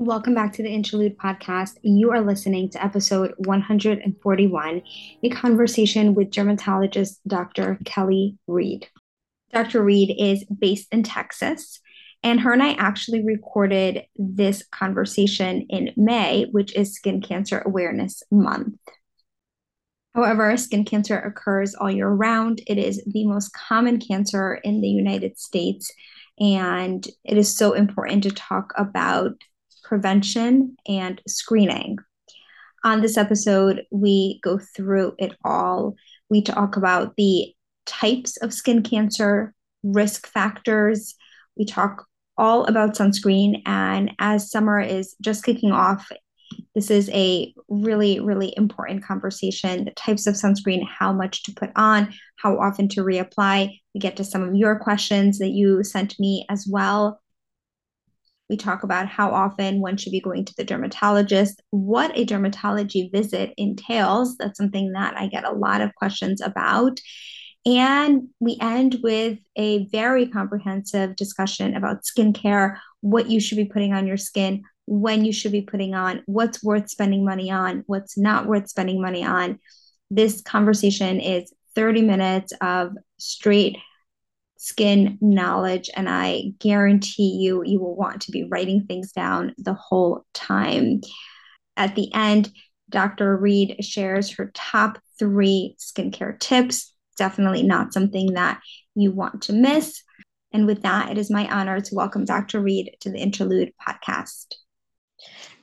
Welcome back to the Interlude podcast. You are listening to episode 141, a conversation with dermatologist Dr. Kellie Reed. Dr. Reed is based in Texas, and her and I actually recorded this conversation in May, which is Skin Cancer Awareness Month. However, skin cancer occurs all year round. It is the most common cancer in the United States, and it is so important to talk about prevention, and screening. On this episode, we go through it all. We talk about the types of skin cancer, risk factors. We talk all about sunscreen. And as summer is just kicking off, this is a really, really important conversation. The types of sunscreen, how much to put on, how often to reapply. We get to some of your questions that you sent me as well. We talk about how often one should be going to the dermatologist, what a dermatology visit entails. That's something that I get a lot of questions about. And we end with a very comprehensive discussion about skincare, what you should be putting on your skin, when you should be putting on, what's worth spending money on, what's not worth spending money on. This conversation is 30 minutes of straight skin knowledge and i guarantee you you will want to be writing things down the whole time at the end dr reed shares her top three skincare tips definitely not something that you want to miss and with that it is my honor to welcome dr reed to the interlude podcast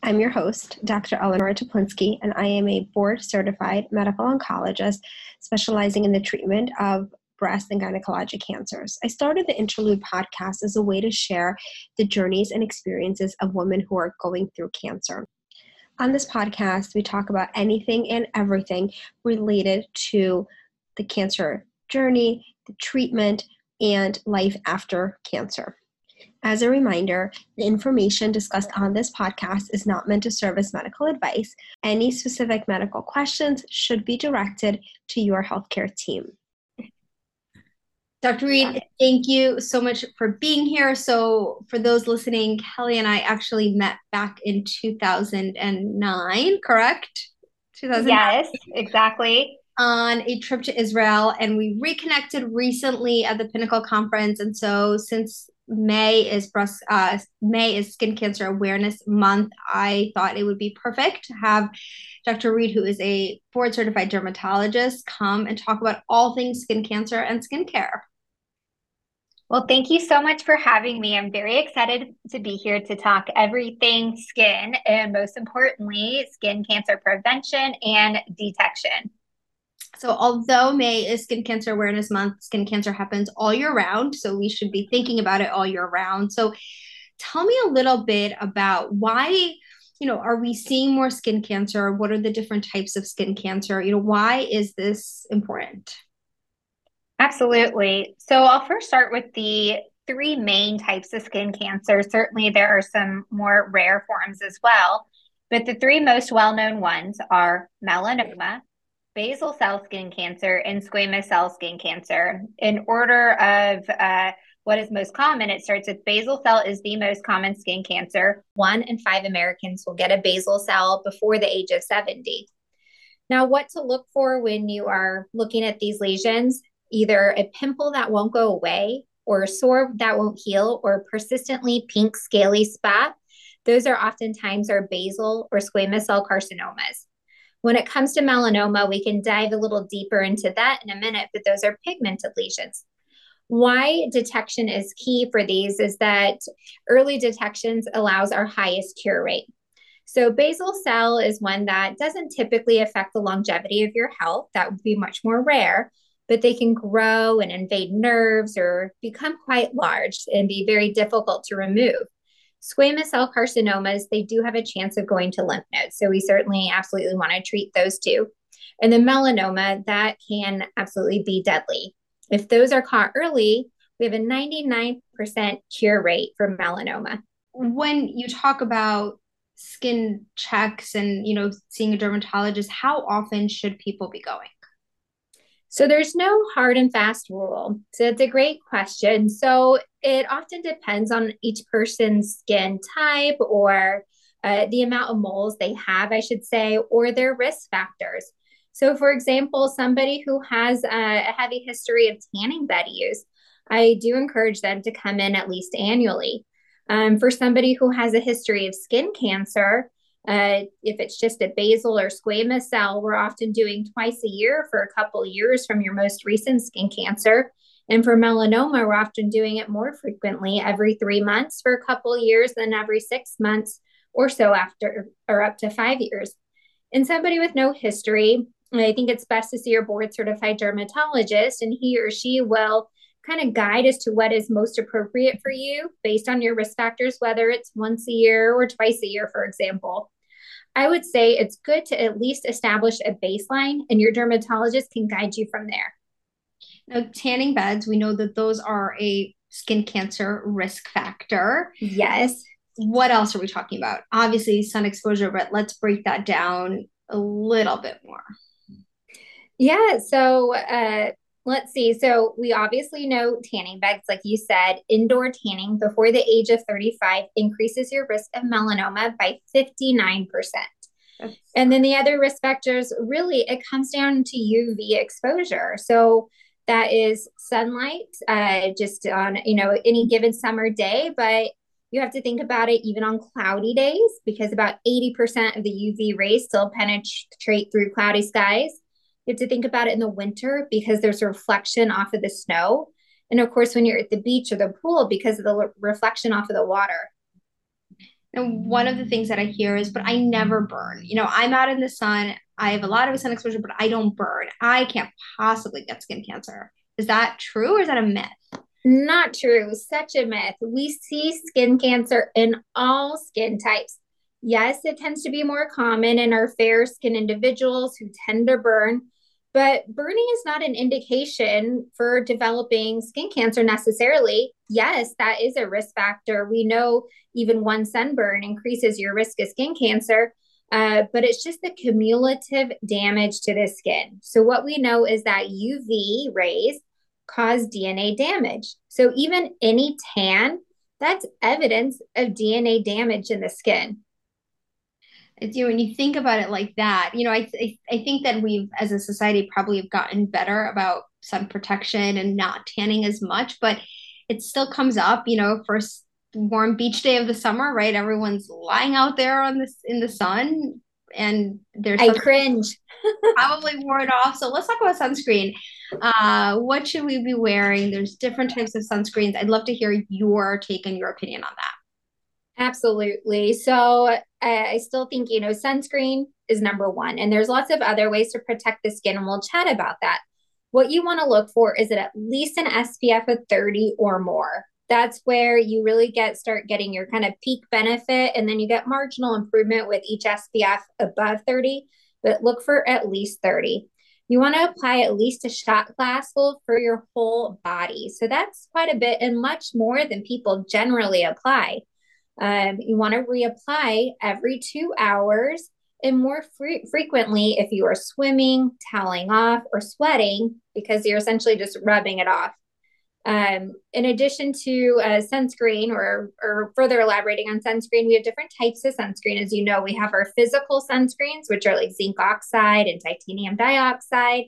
I'm your host, Dr. Eleanor Teplinsky, and I am a board certified medical oncologist specializing in the treatment of breast and gynecologic cancers. I started the Interlude podcast as a way to share the journeys and experiences of women who are going through cancer. On this podcast, we talk about anything and everything related to the cancer journey, the treatment, and life after cancer. As a reminder, the information discussed on this podcast is not meant to serve as medical advice. Any specific medical questions should be directed to your healthcare team. Dr. Reed, thank you so much for being here. So, for those listening, Kellie and I actually met back in 2009, correct? 2009. Yes, exactly. On a trip to Israel, and we reconnected recently at the Pinnacle Conference. And so, since May is breast uh, May is Skin Cancer Awareness Month, I thought it would be perfect to have Dr. Reed, who is a board certified dermatologist, come and talk about all things skin cancer and skincare. Well, thank you so much for having me. I'm very excited to be here to talk everything skin and most importantly, skin cancer prevention and detection. So, although May is Skin Cancer Awareness Month, skin cancer happens all year round. So, we should be thinking about it all year round. So, tell me a little bit about why you know, are we seeing more skin cancer? What are the different types of skin cancer? You know, why is this important? Absolutely. So I'll first start with the three main types of skin cancer. Certainly, there are some more rare forms as well, but the three most well known ones are melanoma, basal cell skin cancer, and squamous cell skin cancer. In order of uh, what is most common, it starts with basal cell is the most common skin cancer. One in five Americans will get a basal cell before the age of 70. Now, what to look for when you are looking at these lesions? Either a pimple that won't go away, or a sore that won't heal, or persistently pink scaly spot. Those are oftentimes our basal or squamous cell carcinomas. When it comes to melanoma, we can dive a little deeper into that in a minute, but those are pigmented lesions. Why detection is key for these is that early detections allows our highest cure rate. So basal cell is one that doesn't typically affect the longevity of your health. That would be much more rare, but they can grow and invade nerves or become quite large and be very difficult to remove. Squamous cell carcinomas, they do have a chance of going to lymph nodes. So we certainly absolutely want to treat those two. And the melanoma, that can absolutely be deadly. If those are caught early, we have a 99% cure rate for melanoma. When you talk about skin checks and you know seeing a dermatologist, how often should people be going? So there's no hard and fast rule. So it's a great question. So it often depends on each person's skin type or uh, the amount of moles they have, I should say, or their risk factors. So, for example, somebody who has a, heavy history of tanning bed use, I do encourage them to come in at least annually. Um, for somebody who has a history of skin cancer, uh, if it's just a basal or squamous cell, we're often doing twice a year for a couple years from your most recent skin cancer. And for melanoma, we're often doing it more frequently, every three months for a couple years, then every six months or so after, or up to five years. In somebody with no history, I think it's best to see your board certified dermatologist, and he or she will kind of guide as to what is most appropriate for you based on your risk factors, whether it's once a year or twice a year, for example. I would say it's good to at least establish a baseline, and your dermatologist can guide you from there. Now, tanning beds, we know that those are a skin cancer risk factor. Yes. What else are we talking about? Obviously, sun exposure, but let's break that down a little bit more. Yeah. So, uh, let's see. So, we obviously know tanning beds, like you said, indoor tanning before the age of 35 increases your risk of melanoma by 59%. And then the other risk factors really, it comes down to UV exposure. So, that is sunlight uh, just on you know any given summer day but you have to think about it even on cloudy days because about 80% of the uv rays still penetrate through cloudy skies you have to think about it in the winter because there's a reflection off of the snow and of course when you're at the beach or the pool because of the reflection off of the water and one of the things that I hear is, but I never burn. You know, I'm out in the sun. I have a lot of sun exposure, but I don't burn. I can't possibly get skin cancer. Is that true or is that a myth? Not true. Such a myth. We see skin cancer in all skin types. Yes, it tends to be more common in our fair skin individuals who tend to burn, but burning is not an indication for developing skin cancer necessarily. Yes, that is a risk factor. We know even one sunburn increases your risk of skin cancer, uh, but it's just the cumulative damage to the skin. So, what we know is that UV rays cause DNA damage. So, even any tan, that's evidence of DNA damage in the skin you know, when you think about it like that, you know, I, th- I think that we've, as a society, probably have gotten better about sun protection and not tanning as much, but it still comes up, you know, first warm beach day of the summer, right? Everyone's lying out there on this in the sun and there's I cringe. probably wore it off. So let's talk about sunscreen. Uh, what should we be wearing? There's different types of sunscreens. I'd love to hear your take and your opinion on that. Absolutely. So uh, I still think, you know, sunscreen is number one. And there's lots of other ways to protect the skin, and we'll chat about that. What you want to look for is at least an SPF of 30 or more. That's where you really get start getting your kind of peak benefit, and then you get marginal improvement with each SPF above 30, but look for at least 30. You want to apply at least a shot glass full for your whole body. So that's quite a bit and much more than people generally apply. Um, you want to reapply every two hours and more fre- frequently if you are swimming, toweling off, or sweating because you're essentially just rubbing it off. Um, in addition to uh, sunscreen, or, or further elaborating on sunscreen, we have different types of sunscreen. As you know, we have our physical sunscreens, which are like zinc oxide and titanium dioxide.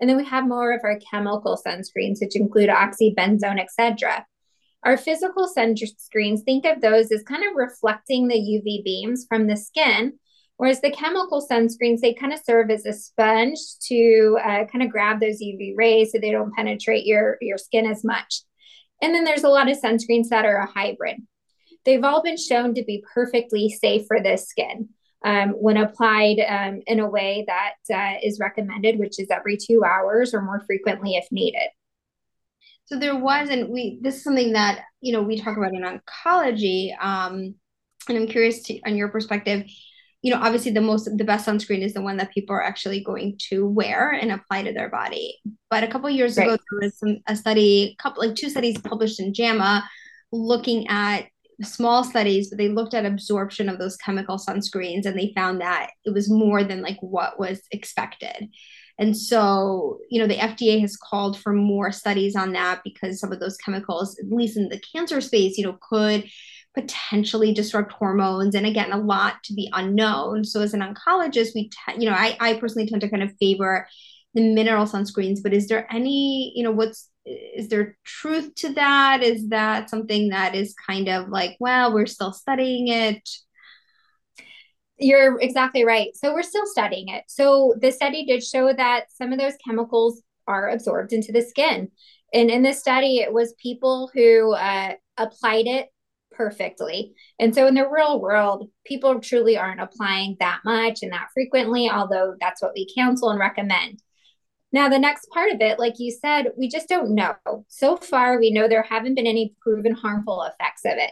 And then we have more of our chemical sunscreens, which include oxybenzone, etc. Our physical sunscreens, think of those as kind of reflecting the UV beams from the skin, whereas the chemical sunscreens, they kind of serve as a sponge to uh, kind of grab those UV rays so they don't penetrate your, your skin as much. And then there's a lot of sunscreens that are a hybrid. They've all been shown to be perfectly safe for the skin um, when applied um, in a way that uh, is recommended, which is every two hours or more frequently if needed. So there was, and we this is something that you know we talk about in oncology, um, and I'm curious to, on your perspective. You know, obviously the most the best sunscreen is the one that people are actually going to wear and apply to their body. But a couple years right. ago, there was some a study, couple like two studies published in JAMA, looking at small studies, but they looked at absorption of those chemical sunscreens and they found that it was more than like what was expected. And so, you know, the FDA has called for more studies on that because some of those chemicals, at least in the cancer space, you know, could potentially disrupt hormones and again a lot to be unknown. So as an oncologist we te- you know I, I personally tend to kind of favor the mineral sunscreens but is there any you know what's is there truth to that? Is that something that is kind of like well we're still studying it you're exactly right so we're still studying it so the study did show that some of those chemicals are absorbed into the skin and in this study it was people who uh, applied it perfectly. And so in the real world, people truly aren't applying that much and that frequently, although that's what we counsel and recommend. Now, the next part of it, like you said, we just don't know. So far, we know there haven't been any proven harmful effects of it.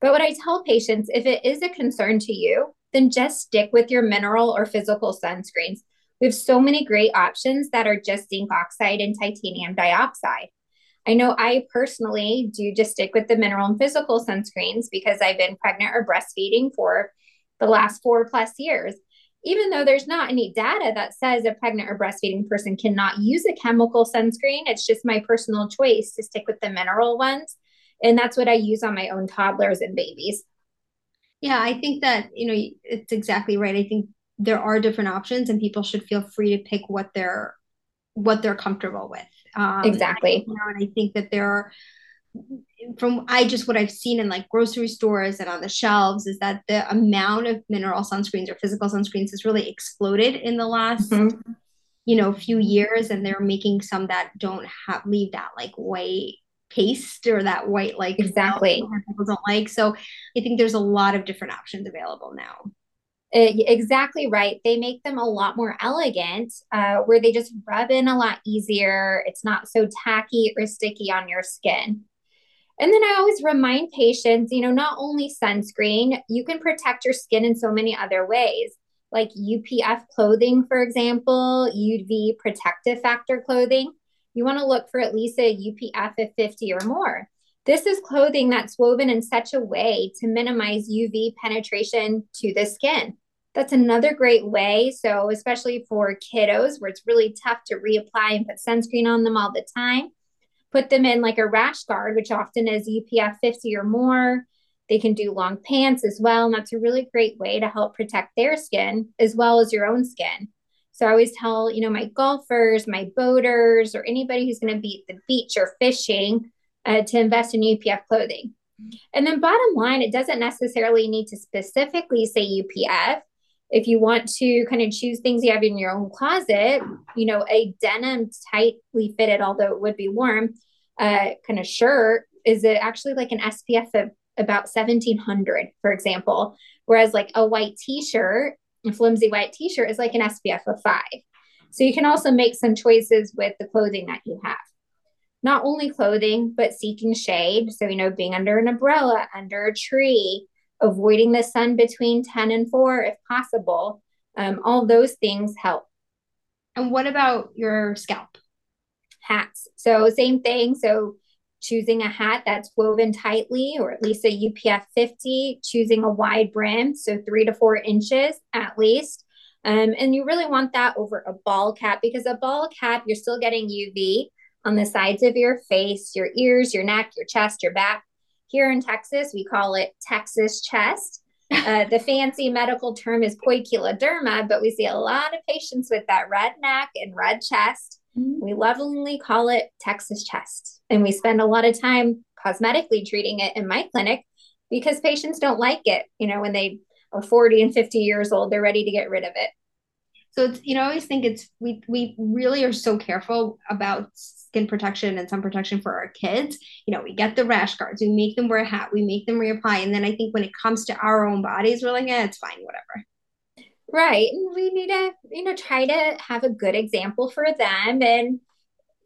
But what I tell patients, if it is a concern to you, then just stick with your mineral or physical sunscreens. We have so many great options that are just zinc oxide and titanium dioxide. I know I personally do just stick with the mineral and physical sunscreens because I've been pregnant or breastfeeding for the last four plus years. Even though there's not any data that says a pregnant or breastfeeding person cannot use a chemical sunscreen, it's just my personal choice to stick with the mineral ones. And that's what I use on my own toddlers and babies. Yeah, I think that, you know, it's exactly right. I think there are different options and people should feel free to pick what they're what they're comfortable with. Um, exactly. You know, and I think that there are from I just what I've seen in like grocery stores and on the shelves is that the amount of mineral sunscreens or physical sunscreens has really exploded in the last mm-hmm. you know few years and they're making some that don't have leave that like white paste or that white like exactly people don't like so I think there's a lot of different options available now exactly right. They make them a lot more elegant, uh, where they just rub in a lot easier. It's not so tacky or sticky on your skin. And then I always remind patients, you know, not only sunscreen, you can protect your skin in so many other ways, like UPF clothing, for example, UV protective factor clothing. You want to look for at least a UPF of 50 or more. This is clothing that's woven in such a way to minimize UV penetration to the skin that's another great way. So, especially for kiddos where it's really tough to reapply and put sunscreen on them all the time, put them in like a rash guard, which often is UPF 50 or more. They can do long pants as well. And that's a really great way to help protect their skin as well as your own skin. So I always tell, you know, my golfers, my boaters, or anybody who's going to be at the beach or fishing uh, to invest in UPF clothing. And then bottom line, it doesn't necessarily need to specifically say UPF if you want to kind of choose things you have in your own closet, you know, a denim tightly fitted, although it would be warm, uh, kind of shirt is it actually like an SPF of about 1700, for example. Whereas like a white t-shirt, a flimsy white t-shirt is like an SPF of five. So you can also make some choices with the clothing that you have. Not only clothing, but seeking shade. So, you know, being under an umbrella, under a tree, avoiding the sun between 10 and 4 if possible. Um, all those things help. And what about your scalp? Hats. So, same thing. So, choosing a hat that's woven tightly or at least a UPF 50, choosing a wide brim, so three to four inches at least. Um, and you really want that over a ball cap because a ball cap, you're still getting UV on the sides of your face, your ears, your neck, your chest, your back. Here in Texas, we call it Texas chest. Uh, the fancy medical term is poikiloderma, but we see a lot of patients with that red neck and red chest. Mm-hmm. We lovingly call it Texas chest. And we spend a lot of time cosmetically treating it in my clinic because patients don't like it. You know, when they are 40 and 50 years old, they're ready to get rid of it. So it's, you know, I always think it's, we, we really are so careful about skin protection and sun protection for our kids. You know, we get the rash guards, we make them wear a hat, we make them reapply. And then I think when it comes to our own bodies, we're like, yeah, it's fine, whatever. Right. And we need to, you know, try to have a good example for them. And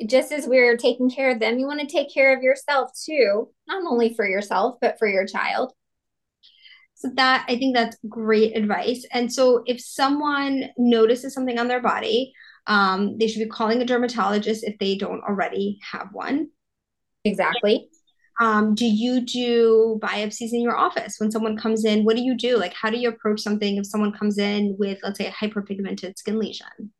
just as we're taking care of them, you want to take care of yourself too, not only for yourself, but for your child. So that I think that's great advice. And so if someone notices something on their body, um, they should be calling a dermatologist if they don't already have one. Exactly. Um, do you do biopsies in your office when someone comes in? What do you do? Like, how do you approach something if someone comes in with, let's say, a hyperpigmented skin lesion?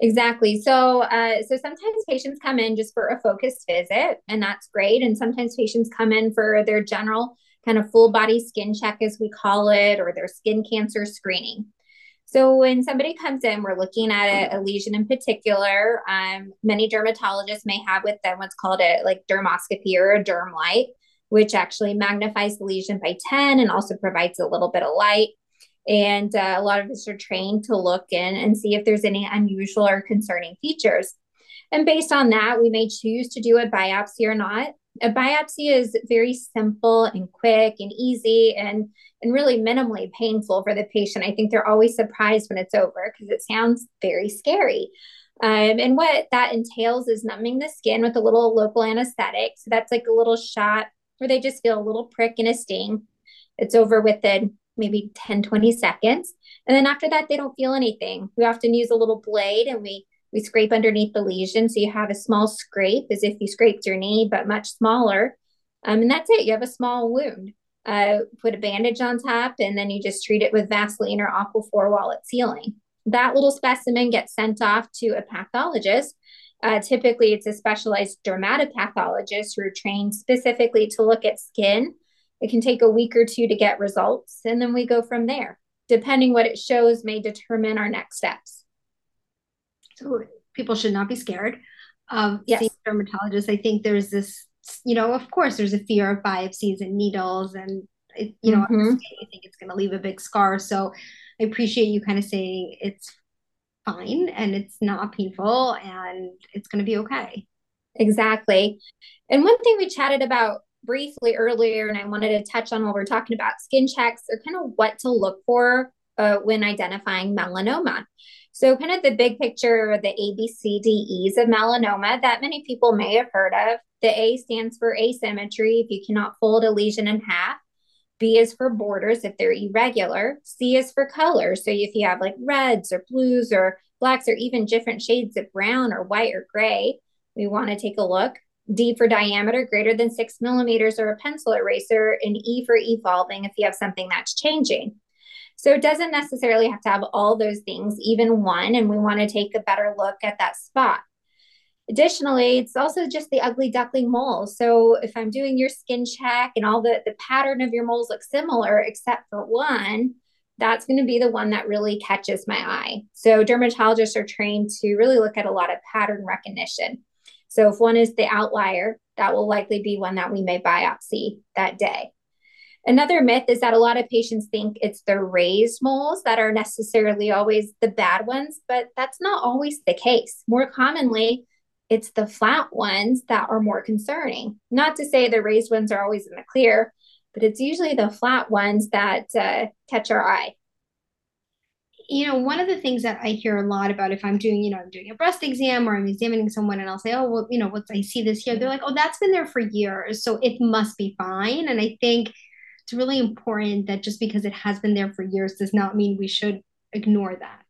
Exactly. So, uh, so sometimes patients come in just for a focused visit, and that's great. And sometimes patients come in for their general kind of full body skin check, as we call it, or their skin cancer screening. So when somebody comes in, we're looking at a, a lesion in particular. Um, many dermatologists may have with them what's called a like dermoscopy or a derm light, which actually magnifies the lesion by 10 and also provides a little bit of light. And uh, a lot of us are trained to look in and see if there's any unusual or concerning features. And based on that, we may choose to do a biopsy or not. A biopsy is very simple and quick and easy and, and really minimally painful for the patient. I think they're always surprised when it's over because it sounds very scary. Um, and what that entails is numbing the skin with a little local anesthetic. So that's like a little shot where they just feel a little prick and a sting. It's over within maybe 10, 20 seconds. And then after that, they don't feel anything. We often use a little blade and we we scrape underneath the lesion. So you have a small scrape as if you scraped your knee, but much smaller. Um, and that's it. You have a small wound. Uh, put a bandage on top, and then you just treat it with Vaseline or Aquaphor while it's healing. That little specimen gets sent off to a pathologist. Uh, typically, it's a specialized dermatopathologist who are trained specifically to look at skin. It can take a week or two to get results, and then we go from there. Depending what it shows, may determine our next steps. So people should not be scared of yes. seeing dermatologists. I think there's this, you know, of course, there's a fear of biopsies and needles, and it, you know, mm-hmm. you think it's going to leave a big scar. So I appreciate you kind of saying it's fine and it's not painful and it's going to be okay. Exactly. And one thing we chatted about briefly earlier, and I wanted to touch on while we're talking about skin checks, or kind of what to look for uh, when identifying melanoma. So, kind of the big picture, the A, B, C, D, E's of melanoma that many people may have heard of. The A stands for asymmetry, if you cannot fold a lesion in half. B is for borders if they're irregular. C is for color. So, if you have like reds or blues or blacks or even different shades of brown or white or gray, we want to take a look. D for diameter greater than six millimeters or a pencil eraser, and E for evolving if you have something that's changing. So it doesn't necessarily have to have all those things, even one, and we want to take a better look at that spot. Additionally, it's also just the ugly duckling mole. So if I'm doing your skin check and all the, the pattern of your moles look similar, except for one, that's going to be the one that really catches my eye. So dermatologists are trained to really look at a lot of pattern recognition. So if one is the outlier, that will likely be one that we may biopsy that day. Another myth is that a lot of patients think it's the raised moles that are necessarily always the bad ones, but that's not always the case. More commonly, it's the flat ones that are more concerning. Not to say the raised ones are always in the clear, but it's usually the flat ones that uh, catch our eye. You know, one of the things that I hear a lot about if I'm doing, you know, I'm doing a breast exam or I'm examining someone and I'll say, oh, well, you know, what's I see this here. They're like, oh, that's been there for years. So it must be fine. And I think it's really important that just because it has been there for years does not mean we should ignore that.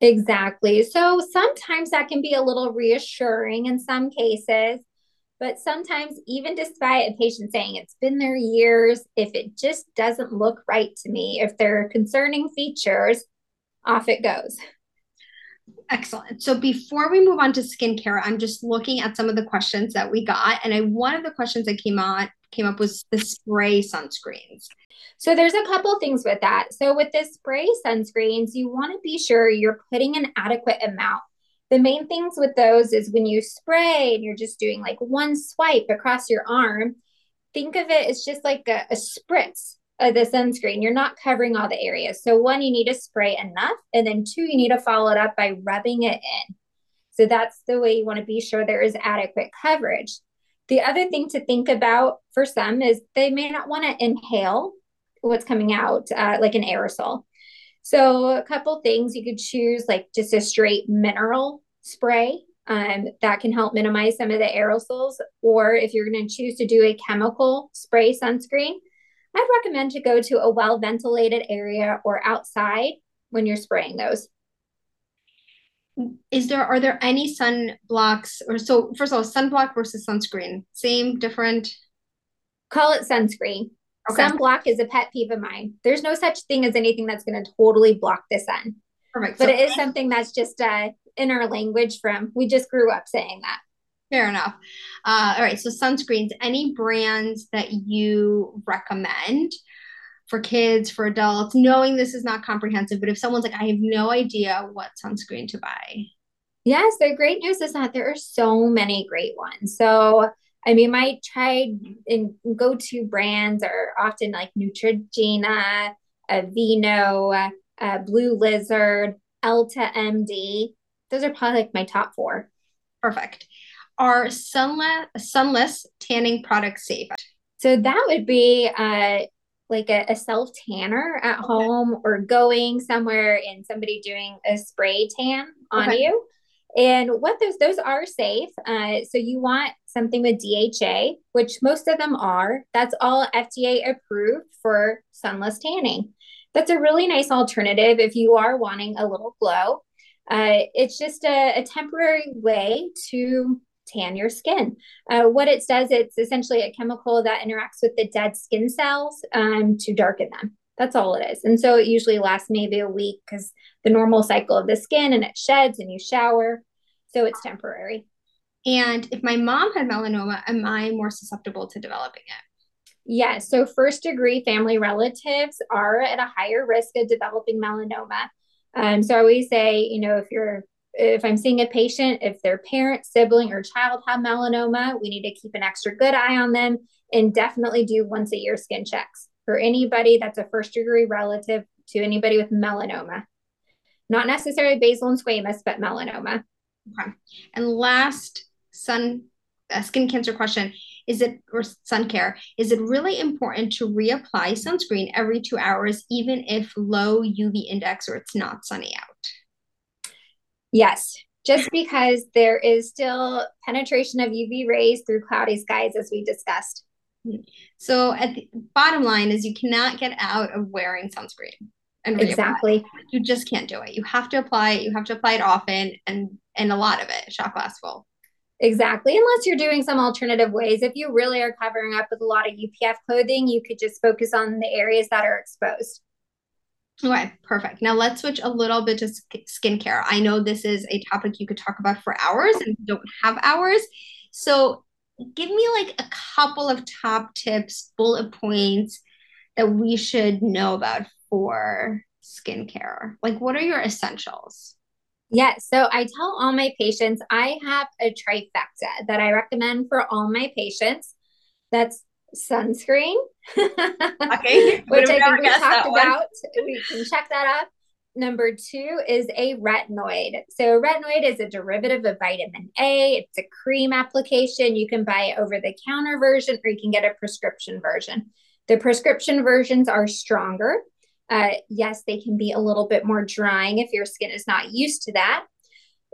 Exactly. So sometimes that can be a little reassuring in some cases, but sometimes, even despite a patient saying it's been there years, if it just doesn't look right to me, if there are concerning features, off it goes. Excellent. So before we move on to skincare, I'm just looking at some of the questions that we got. And I one of the questions that came out came up was the spray sunscreens. So there's a couple things with that. So with the spray sunscreens, you want to be sure you're putting an adequate amount. The main things with those is when you spray and you're just doing like one swipe across your arm, think of it as just like a, a spritz of the sunscreen. You're not covering all the areas. So one, you need to spray enough, and then two, you need to follow it up by rubbing it in. So that's the way you want to be sure there is adequate coverage. The other thing to think about for some is they may not want to inhale what's coming out uh, like an aerosol. So, a couple things you could choose, like just a straight mineral spray um, that can help minimize some of the aerosols. Or if you're going to choose to do a chemical spray sunscreen, I'd recommend to go to a well ventilated area or outside when you're spraying those is there are there any sun blocks or so first of all sunblock versus sunscreen same different call it sunscreen okay. sunblock is a pet peeve of mine there's no such thing as anything that's going to totally block the sun Perfect. but so, it is something that's just uh, in our language from we just grew up saying that Fair enough. Uh, all right. So sunscreens, any brands that you recommend for kids, for adults, knowing this is not comprehensive, but if someone's like, I have no idea what sunscreen to buy. Yes, the great news is that there are so many great ones. So, I mean, my tried and go to brands are often like Neutrogena, Aveeno, uh, Blue Lizard, Elta MD. Those are probably like my top four. Perfect. Are sunless, sunless tanning products safe? So that would be uh, like a, a self tanner at okay. home or going somewhere and somebody doing a spray tan on okay. you. And what those those are safe. Uh, so you want something with DHA, which most of them are. That's all FDA approved for sunless tanning. That's a really nice alternative if you are wanting a little glow. Uh, it's just a, a, temporary way to tan your skin. Uh, what it does, it's essentially a chemical that interacts with the dead skin cells um, to darken them. That's all it is. And so it usually lasts maybe a week because the normal cycle of the skin and it sheds and you shower. So it's temporary. And if my mom had melanoma, am I more susceptible to developing it? Yes. So first degree family relatives are at a higher risk of developing melanoma. Um, so I always say, you know, if you're if I'm seeing a patient, if their parent, sibling, or child have melanoma, we need to keep an extra good eye on them and definitely do once a year skin checks for anybody that's a first degree relative to anybody with melanoma. Not necessarily basal and squamous, but melanoma. Okay. And last sun uh, skin cancer question is it or sun care is it really important to reapply sunscreen every two hours even if low uv index or it's not sunny out Yes, just because there is still penetration of UV rays through cloudy skies, as we discussed. So, at the bottom line is you cannot get out of wearing sunscreen. And exactly, you just can't do it. You have to apply it. You have to apply it often, and and a lot of it, shot glass full. Exactly, unless you're doing some alternative ways. If you really are covering up with a lot of UPF clothing, you could just focus on the areas that are exposed. Okay, perfect. Now let's switch a little bit to skincare. I know this is a topic you could talk about for hours and don't have hours. So give me like a couple of top tips, bullet points that we should know about for skincare. Like what are your essentials? Yeah, so I tell all my patients I have a trifecta that I recommend for all my patients. That's sunscreen. okay. Which I think we talked about. We can check that up. Number two is a retinoid. So, retinoid is a derivative of vitamin A. It's a cream application. You can buy over the counter version or you can get a prescription version. The prescription versions are stronger. Uh, yes, they can be a little bit more drying if your skin is not used to that.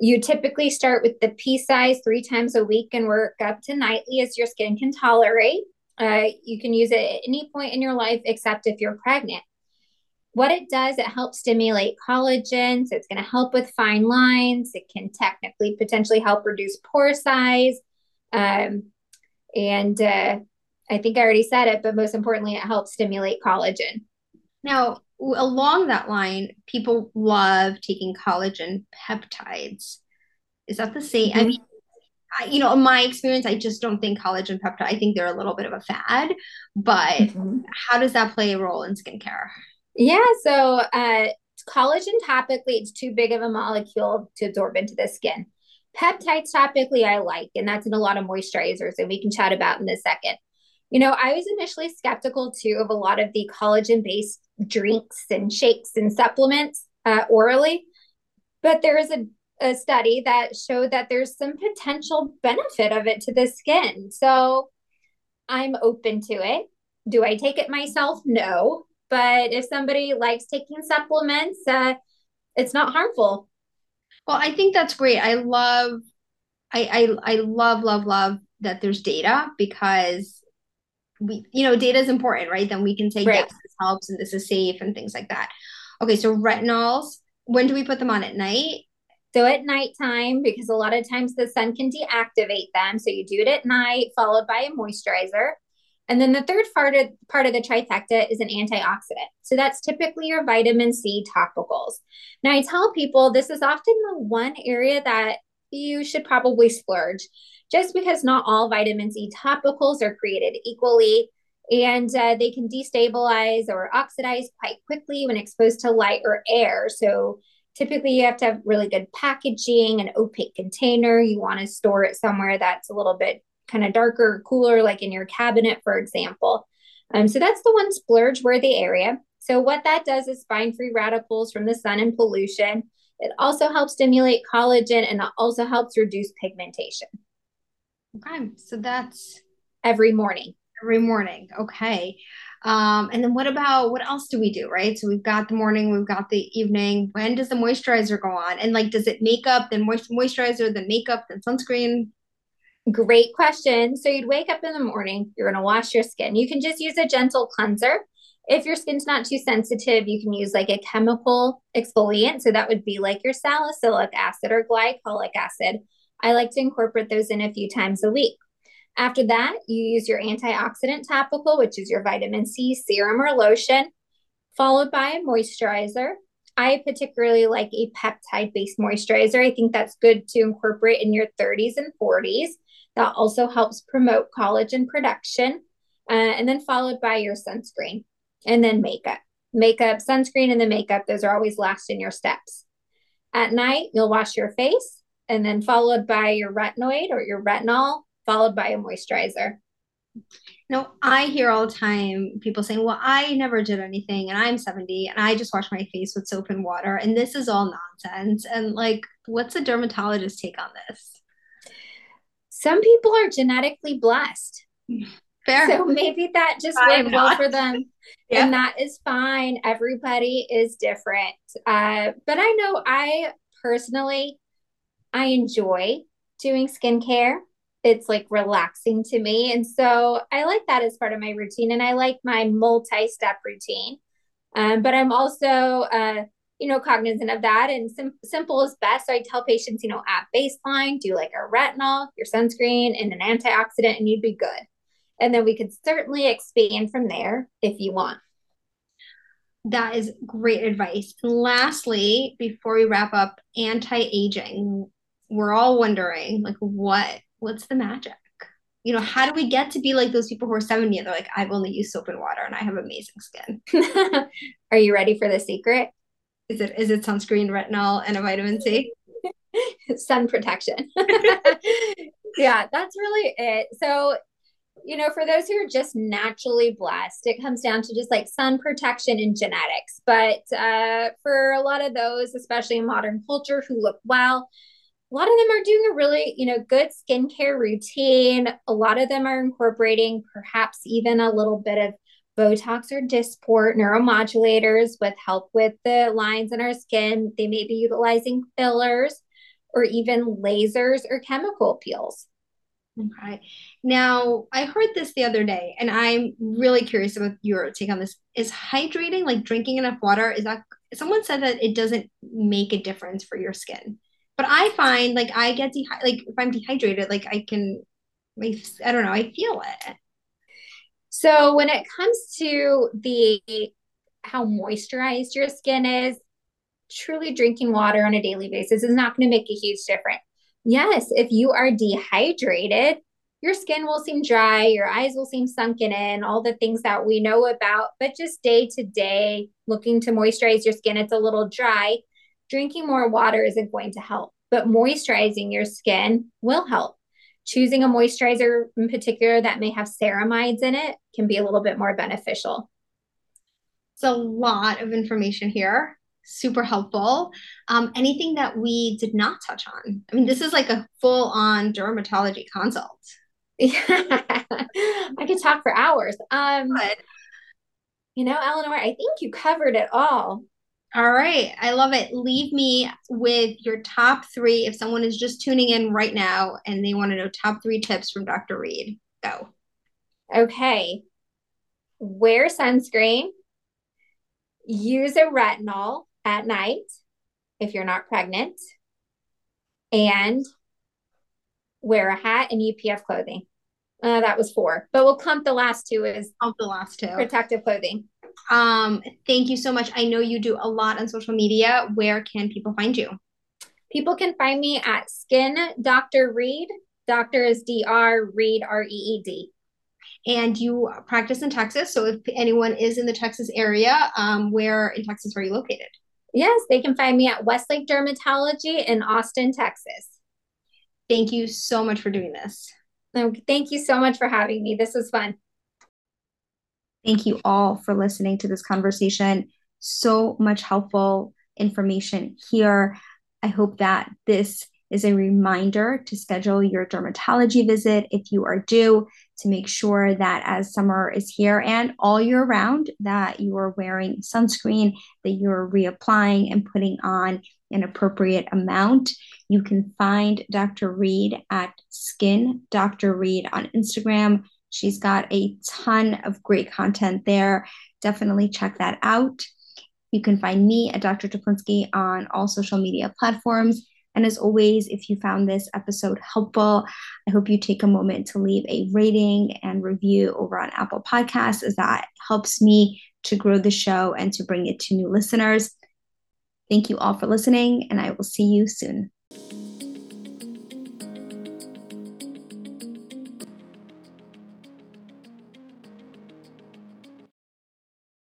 You typically start with the pea size three times a week and work up to nightly as your skin can tolerate. Uh, you can use it at any point in your life except if you're pregnant. What it does, it helps stimulate collagen. So it's going to help with fine lines. It can technically potentially help reduce pore size. Um, and uh, I think I already said it, but most importantly, it helps stimulate collagen. Now, along that line, people love taking collagen peptides. Is that the same? Mm-hmm. I mean, you know, in my experience, I just don't think collagen peptide. I think they're a little bit of a fad. But mm-hmm. how does that play a role in skincare? Yeah, so uh, collagen topically, it's too big of a molecule to absorb into the skin. Peptides topically, I like, and that's in a lot of moisturizers, and we can chat about in a second. You know, I was initially skeptical too of a lot of the collagen based drinks and shakes and supplements uh, orally, but there is a a study that showed that there's some potential benefit of it to the skin. So I'm open to it. Do I take it myself? No. But if somebody likes taking supplements, uh, it's not harmful. Well, I think that's great. I love, I, I, I love, love, love that there's data because we, you know, data is important, right? Then we can say, right. yes, this helps and this is safe and things like that. Okay, so retinols, when do we put them on at night? So at nighttime, because a lot of times the sun can deactivate them. So you do it at night, followed by a moisturizer. And then the third part of, part of the trifecta is an antioxidant. So that's typically your vitamin C topicals. Now, I tell people this is often the one area that you should probably splurge just because not all vitamin C topicals are created equally and uh, they can destabilize or oxidize quite quickly when exposed to light or air. So typically you have to have really good packaging, an opaque container. You want to store it somewhere that's a little bit kind of darker, cooler, like in your cabinet, for example. Um, so that's the one splurge worthy area. So what that does is find free radicals from the sun and pollution. It also helps stimulate collagen and it also helps reduce pigmentation. Okay, so that's every morning. Every morning. Okay. Um, and then what about what else do we do, right? So we've got the morning, we've got the evening. When does the moisturizer go on? And like, does it makeup, then moist- moisturizer, then makeup, then sunscreen? Great question. So you'd wake up in the morning, you're going to wash your skin. You can just use a gentle cleanser. If your skin's not too sensitive, you can use like a chemical exfoliant. So that would be like your salicylic acid or glycolic acid. I like to incorporate those in a few times a week. After that, you use your antioxidant topical, which is your vitamin C serum or lotion, followed by a moisturizer. I particularly like a peptide based moisturizer. I think that's good to incorporate in your 30s and 40s. That also helps promote collagen production. Uh, and then followed by your sunscreen and then makeup. Makeup, sunscreen, and the makeup, those are always last in your steps. At night, you'll wash your face and then followed by your retinoid or your retinol, followed by a moisturizer. No, I hear all the time people saying, Well, I never did anything and I'm 70 and I just wash my face with soap and water. And this is all nonsense. And like, what's a dermatologist take on this? Some people are genetically blessed. Fair. So maybe that just worked well for them. Yeah. And that is fine. Everybody is different. Uh, but I know I personally, I enjoy doing skincare. It's like relaxing to me. And so I like that as part of my routine. And I like my multi step routine. Um, but I'm also, uh, you know, cognizant of that and sim- simple is best. So I tell patients, you know, at baseline, do like a retinol, your sunscreen, and an antioxidant, and you'd be good. And then we could certainly expand from there if you want. That is great advice. And lastly, before we wrap up, anti-aging. We're all wondering, like, what what's the magic? You know, how do we get to be like those people who are 70 and they're like, I've only used soap and water and I have amazing skin. are you ready for the secret? Is it is it sunscreen, retinol, and a vitamin C? Sun protection. yeah, that's really it. So you know, for those who are just naturally blessed, it comes down to just like sun protection and genetics. But uh, for a lot of those, especially in modern culture, who look well, a lot of them are doing a really, you know, good skincare routine. A lot of them are incorporating perhaps even a little bit of Botox or Dysport neuromodulators with help with the lines in our skin. They may be utilizing fillers or even lasers or chemical peels. Okay. Now, I heard this the other day, and I'm really curious about your take on this. Is hydrating, like drinking enough water, is that someone said that it doesn't make a difference for your skin? But I find like I get dehydrated, like if I'm dehydrated, like I can, I don't know, I feel it. So when it comes to the how moisturized your skin is, truly drinking water on a daily basis is not going to make a huge difference. Yes, if you are dehydrated, your skin will seem dry, your eyes will seem sunken in, all the things that we know about, but just day to day, looking to moisturize your skin, it's a little dry. Drinking more water isn't going to help, but moisturizing your skin will help. Choosing a moisturizer in particular that may have ceramides in it can be a little bit more beneficial. It's a lot of information here super helpful. Um, anything that we did not touch on? I mean, this is like a full on dermatology consult. Yeah, I could talk for hours. Um, Good. You know, Eleanor, I think you covered it all. All right. I love it. Leave me with your top three if someone is just tuning in right now and they want to know top three tips from Dr. Reed. Go. Okay. Wear sunscreen. Use a retinol at night if you're not pregnant and wear a hat and UPF clothing. Uh, that was four, but we'll clump the last two as the last two protective clothing. Um, thank you so much. I know you do a lot on social media. Where can people find you? People can find me at Skin Dr. Reed. Doctor is D R, Reed R E E D. And you practice in Texas. So if anyone is in the Texas area, um, where in Texas are you located? Yes, they can find me at Westlake Dermatology in Austin, Texas. Thank you so much for doing this. Oh, thank you so much for having me. This was fun. Thank you all for listening to this conversation. So much helpful information here. I hope that this is a reminder to schedule your dermatology visit if you are due to make sure that as summer is here and all year round that you are wearing sunscreen that you're reapplying and putting on an appropriate amount you can find dr reed at skin dr reed on instagram she's got a ton of great content there definitely check that out you can find me at Dr. Teplinsky on all social media platforms. And as always, if you found this episode helpful, I hope you take a moment to leave a rating and review over on Apple Podcasts, as that helps me to grow the show and to bring it to new listeners. Thank you all for listening, and I will see you soon.